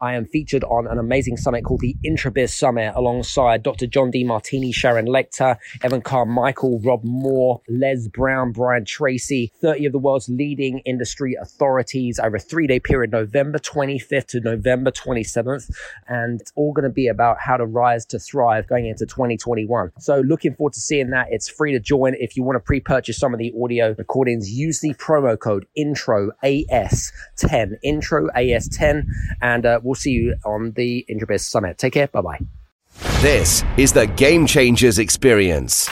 I am featured on an amazing summit called the Intrabiz Summit alongside Dr. John Demartini, Sharon Lechter, Evan Carmichael, Rob Moore, Les Brown, Brian Tracy, 30 of the world's leading industry authorities over a three day period, November 25th to November 27th. And it's all going to be about how to rise to thrive going into 2021. So looking forward to seeing that. It's free to join. If you want to pre-purchase some of the audio recordings, use the promo code intro AS10, intro AS10. And uh, we'll see you on the Intrabiz Summit. Take care. Bye bye. This is the Game Changers Experience.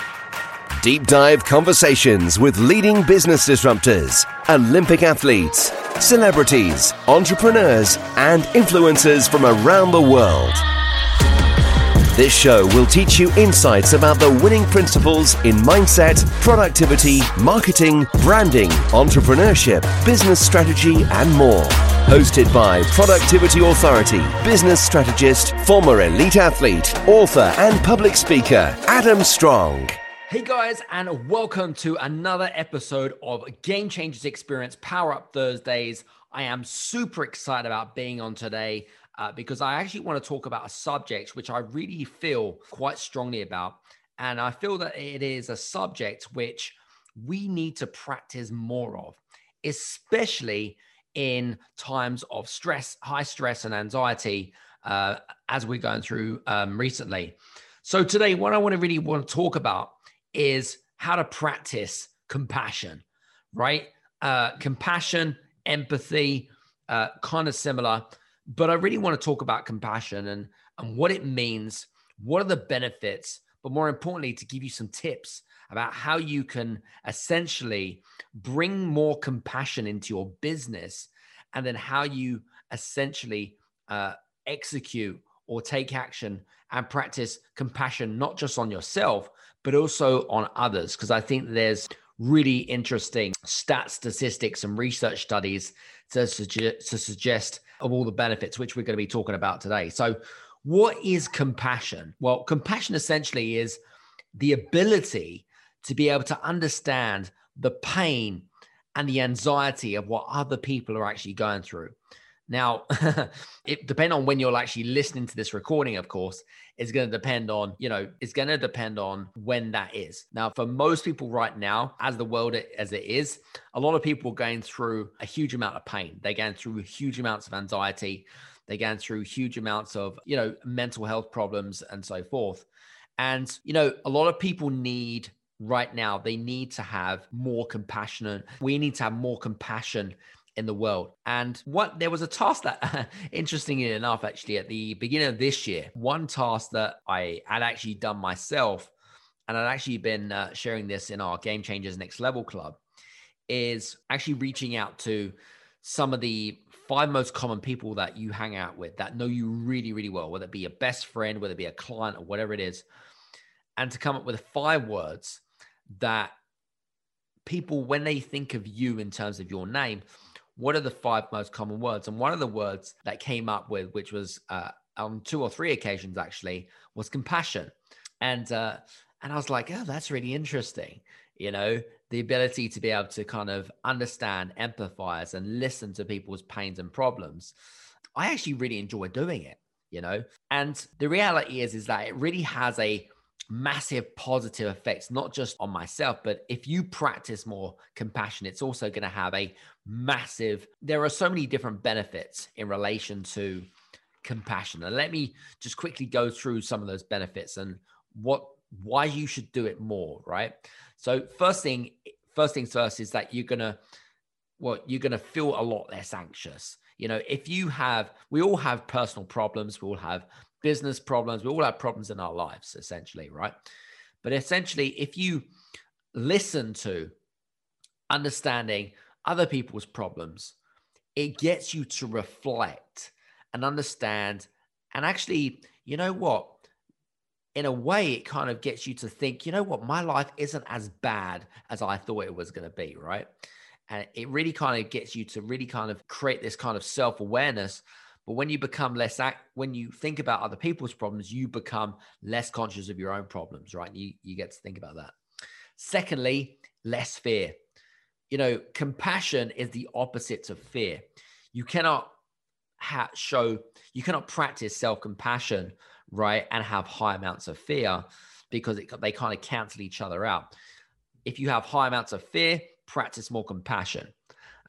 Deep dive conversations with leading business disruptors, Olympic athletes, celebrities, entrepreneurs, and influencers from around the world. This show will teach you insights about the winning principles in mindset, productivity, marketing, branding, entrepreneurship, business strategy, and more. Hosted by Productivity Authority, business strategist, former elite athlete, author, and public speaker, Adam Strong. Hey guys, and welcome to another episode of Game Changers Experience Power Up Thursdays. I am super excited about being on today uh, because I actually want to talk about a subject which I really feel quite strongly about. And I feel that it is a subject which we need to practice more of, especially in times of stress, high stress, and anxiety, uh, as we're going through um, recently. So, today, what I want to really want to talk about is how to practice compassion, right? Uh, compassion, empathy, uh, kind of similar. But I really want to talk about compassion and, and what it means, what are the benefits, but more importantly, to give you some tips about how you can essentially bring more compassion into your business and then how you essentially uh, execute or take action and practice compassion, not just on yourself, but also on others. Because I think there's really interesting stats, statistics, and research studies to, suggest, to suggest of all the benefits, which we're going to be talking about today. So, what is compassion? Well, compassion essentially is the ability to be able to understand the pain and the anxiety of what other people are actually going through. Now, it depend on when you're actually listening to this recording, of course, is going to depend on, you know, it's going to depend on when that is. Now, for most people right now, as the world as it is, a lot of people are going through a huge amount of pain. They're going through huge amounts of anxiety. They're going through huge amounts of, you know, mental health problems and so forth. And, you know, a lot of people need right now, they need to have more compassion. We need to have more compassion in the world. And what there was a task that, interestingly enough, actually at the beginning of this year, one task that I had actually done myself, and I'd actually been uh, sharing this in our Game Changers Next Level Club, is actually reaching out to some of the five most common people that you hang out with that know you really, really well, whether it be a best friend, whether it be a client, or whatever it is, and to come up with five words that people, when they think of you in terms of your name, what are the five most common words? And one of the words that came up with, which was uh, on two or three occasions actually, was compassion. And uh, and I was like, oh, that's really interesting. You know, the ability to be able to kind of understand, empathize, and listen to people's pains and problems. I actually really enjoy doing it. You know, and the reality is, is that it really has a massive positive effects, not just on myself, but if you practice more compassion, it's also going to have a massive, there are so many different benefits in relation to compassion. And let me just quickly go through some of those benefits and what, why you should do it more, right? So, first thing, first things first is that you're going to, well, you're going to feel a lot less anxious. You know, if you have, we all have personal problems, we all have business problems. We all have problems in our lives, essentially, right? But essentially, if you listen to understanding other people's problems, it gets you to reflect and understand. And actually, you know what? In a way, it kind of gets you to think, you know what? My life isn't as bad as I thought it was going to be, right? And it really kind of gets you to really kind of create this kind of self awareness but when you become less act, when you think about other people's problems, you become less conscious of your own problems, right? You you get to think about that. Secondly, less fear. You know, compassion is the opposite of fear. You cannot ha- show, you cannot practice self compassion, right, and have high amounts of fear because it, they kind of cancel each other out. If you have high amounts of fear, practice more compassion,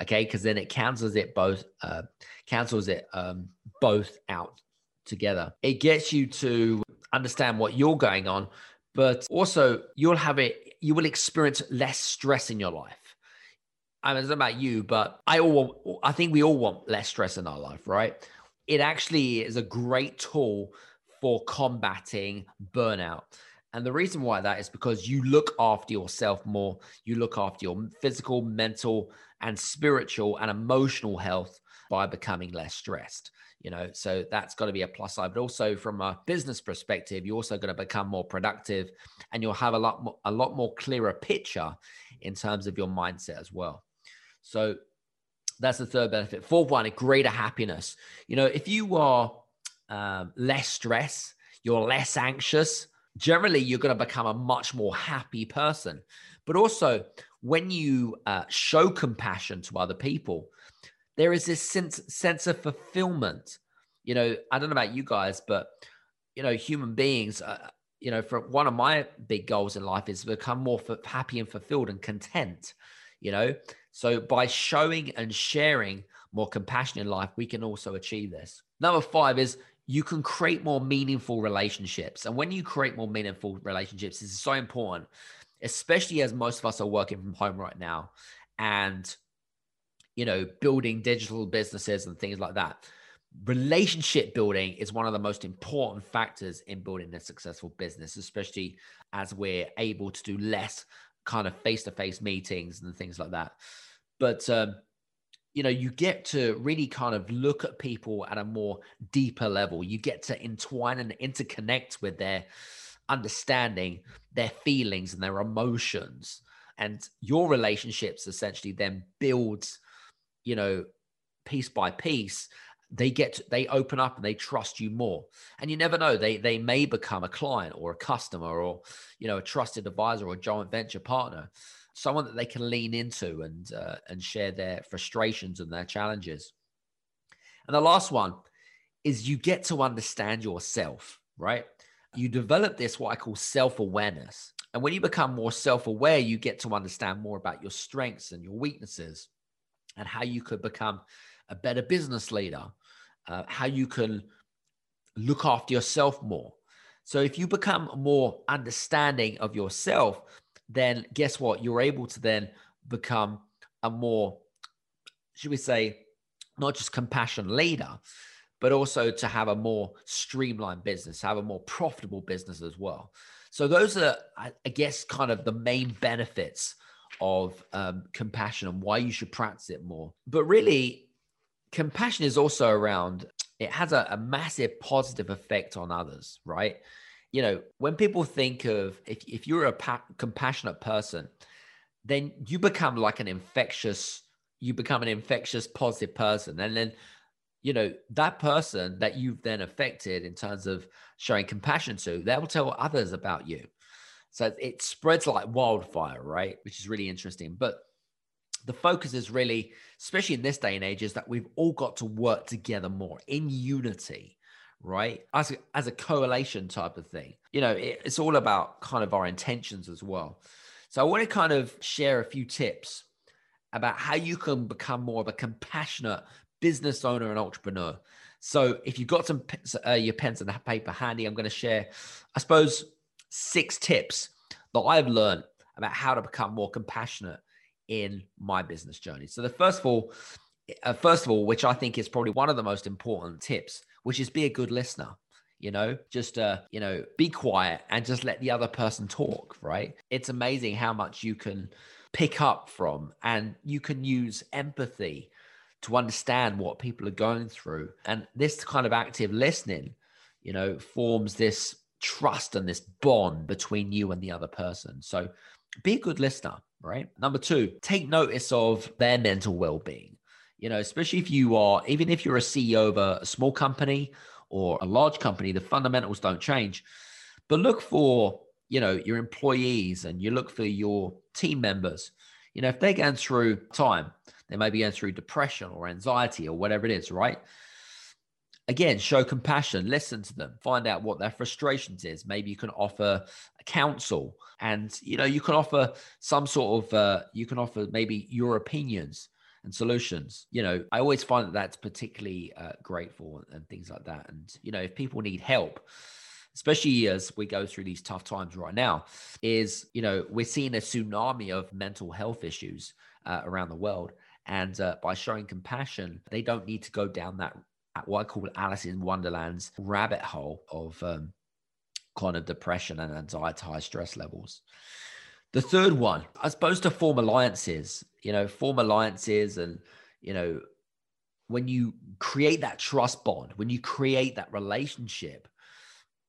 okay, because then it cancels it both, uh, cancels it um, both out together. It gets you to understand what you're going on, but also you'll have it, you will experience less stress in your life. I mean, it's not about you, but I all I think we all want less stress in our life, right? It actually is a great tool for combating burnout. And the reason why that is because you look after yourself more, you look after your physical, mental, and spiritual and emotional health by becoming less stressed you know? So that's got to be a plus side. But also from a business perspective you're also going to become more productive and you'll have a lot more, a lot more clearer picture in terms of your mindset as well. So that's the third benefit. Fourth one a greater happiness. You know if you are um, less stress you're less anxious generally you're going to become a much more happy person but also when you uh, show compassion to other people there is this sense sense of fulfillment. You know, I don't know about you guys, but you know, human beings. Uh, you know, for one of my big goals in life is to become more happy and fulfilled and content. You know, so by showing and sharing more compassion in life, we can also achieve this. Number five is you can create more meaningful relationships. And when you create more meaningful relationships, is so important, especially as most of us are working from home right now. And you know, building digital businesses and things like that. Relationship building is one of the most important factors in building a successful business, especially as we're able to do less kind of face to face meetings and things like that. But, um, you know, you get to really kind of look at people at a more deeper level. You get to entwine and interconnect with their understanding, their feelings, and their emotions. And your relationships essentially then builds you know, piece by piece, they get they open up and they trust you more and you never know they they may become a client or a customer or you know a trusted advisor or a joint venture partner someone that they can lean into and uh, and share their frustrations and their challenges. And the last one is you get to understand yourself right? You develop this what i call self-awareness. And when you become more self-aware you get to understand more about your strengths and your weaknesses and how you could become a better business leader, uh, how you can look after yourself more. So if you become more understanding of yourself, then guess what? You're able to then become a more, should we say, not just compassion leader, but also to have a more streamlined business, have a more profitable business as well. So those are, I guess, kind of the main benefits of um, compassion and why you should practice it more. But really, compassion is also around, it has a, a massive positive effect on others, right? You know, when people think of if, if you're a pa- compassionate person, then you become like an infectious, you become an infectious positive person. And then, you know, that person that you've then affected in terms of showing compassion to, they will tell others about you. So it spreads like wildfire, right? Which is really interesting. But the focus is really, especially in this day and age, is that we've all got to work together more in unity, right? As a, as a coalition type of thing. You know, it, it's all about kind of our intentions as well. So I want to kind of share a few tips about how you can become more of a compassionate business owner and entrepreneur. So if you've got some uh, your pens and paper handy, I'm going to share, I suppose, six tips that I've learned about how to become more compassionate in my business journey. So the first of all, uh, first of all, which I think is probably one of the most important tips, which is be a good listener. You know, just uh, you know, be quiet and just let the other person talk. Right? It's amazing how much you can pick up from, and you can use empathy to understand what people are going through. And this kind of active listening, you know, forms this trust and this bond between you and the other person. So be a good listener, right? Number two, take notice of their mental well being. You know, especially if you are, even if you're a CEO of a small company or a large company, the fundamentals don't change. But look for, you know, your employees and you look for your team members. You know, if they're going through time, they may be going through depression or anxiety or whatever it is, right? again, show compassion, listen to them, find out what their frustrations is. Maybe you can offer counsel and, you know, you can offer some sort of, uh, you can offer maybe your opinions and solutions. You know, I always find that that's particularly uh, grateful and things like that. And, you know, if people need help, especially as we go through these tough times right now, is, you know, we're seeing a tsunami of mental health issues uh, around the world. And uh, by showing compassion, they don't need to go down that what I call Alice in Wonderland's rabbit hole of um, kind of depression and anxiety, high stress levels. The third one, I suppose, to form alliances. You know, form alliances, and you know, when you create that trust bond, when you create that relationship,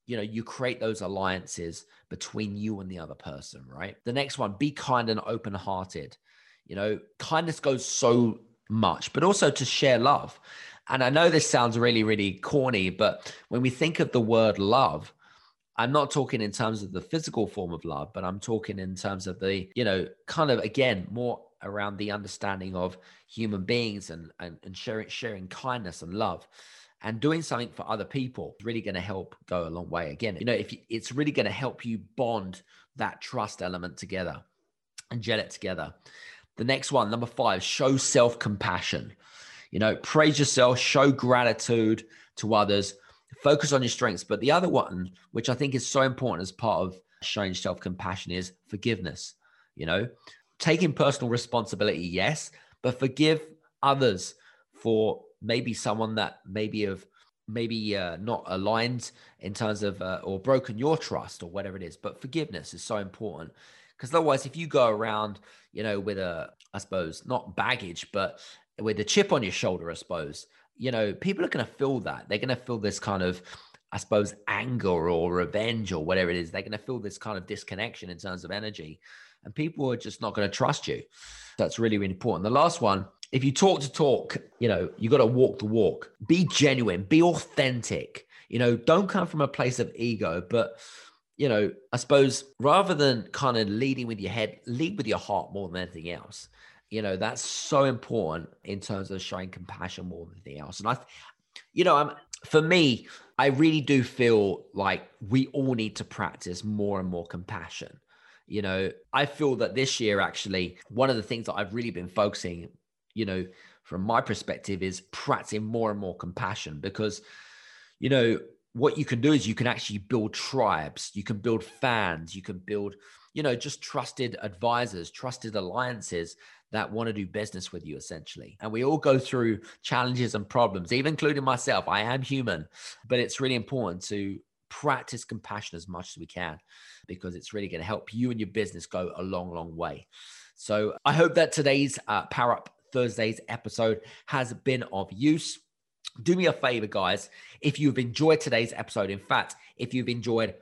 you know, you create those alliances between you and the other person, right? The next one, be kind and open hearted. You know, kindness goes so much, but also to share love. And I know this sounds really, really corny, but when we think of the word love, I'm not talking in terms of the physical form of love, but I'm talking in terms of the, you know, kind of again, more around the understanding of human beings and, and, and sharing, sharing kindness and love and doing something for other people is really going to help go a long way. Again, you know, if you, it's really going to help you bond that trust element together and gel it together. The next one, number five, show self compassion. You know, praise yourself, show gratitude to others, focus on your strengths. But the other one, which I think is so important as part of showing self compassion, is forgiveness. You know, taking personal responsibility, yes, but forgive others for maybe someone that maybe have maybe uh, not aligned in terms of uh, or broken your trust or whatever it is but forgiveness is so important because otherwise if you go around you know with a i suppose not baggage but with a chip on your shoulder, I suppose, you know, people are going to feel that. They're going to feel this kind of, I suppose, anger or revenge or whatever it is. They're going to feel this kind of disconnection in terms of energy. And people are just not going to trust you. That's really, really important. The last one, if you talk to talk, you know, you got to walk the walk. Be genuine, be authentic. You know, don't come from a place of ego, but you know, I suppose rather than kind of leading with your head, lead with your heart more than anything else you know that's so important in terms of showing compassion more than anything else. And i you know i'm for me i really do feel like we all need to practice more and more compassion. You know i feel that this year actually one of the things that i've really been focusing you know from my perspective is practicing more and more compassion because you know what you can do is you can actually build tribes. You can build fans. You can build you know just trusted advisors trusted alliances that want to do business with you essentially. And we all go through challenges and problems, even including myself. I am human, but it's really important to practice compassion as much as we can because it's really going to help you and your business go a long, long way. So I hope that today's uh, Power Up Thursdays episode has been of use. Do me a favor, guys. If you've enjoyed today's episode, in fact, if you've enjoyed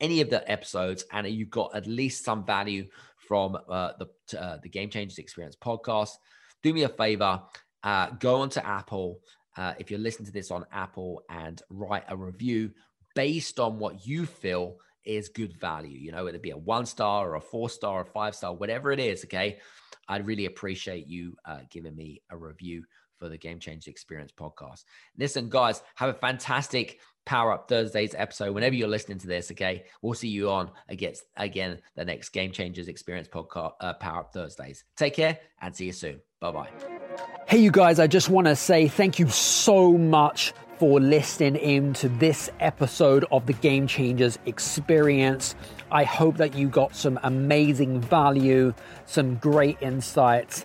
any of the episodes and you've got at least some value from uh, the uh, the Game Changers Experience podcast. Do me a favor, uh, go onto Apple uh, if you're listening to this on Apple and write a review based on what you feel is good value. You know, whether it be a one star or a four star or five star, whatever it is. Okay, I'd really appreciate you uh, giving me a review for the Game Changers Experience podcast. Listen, guys, have a fantastic Power Up Thursdays episode whenever you're listening to this. Okay, we'll see you on against again the next Game Changers Experience podcast, uh, Power Up Thursdays. Take care and see you soon. Bye bye. Hey, you guys! I just want to say thank you so much for listening in to this episode of the Game Changers Experience. I hope that you got some amazing value, some great insights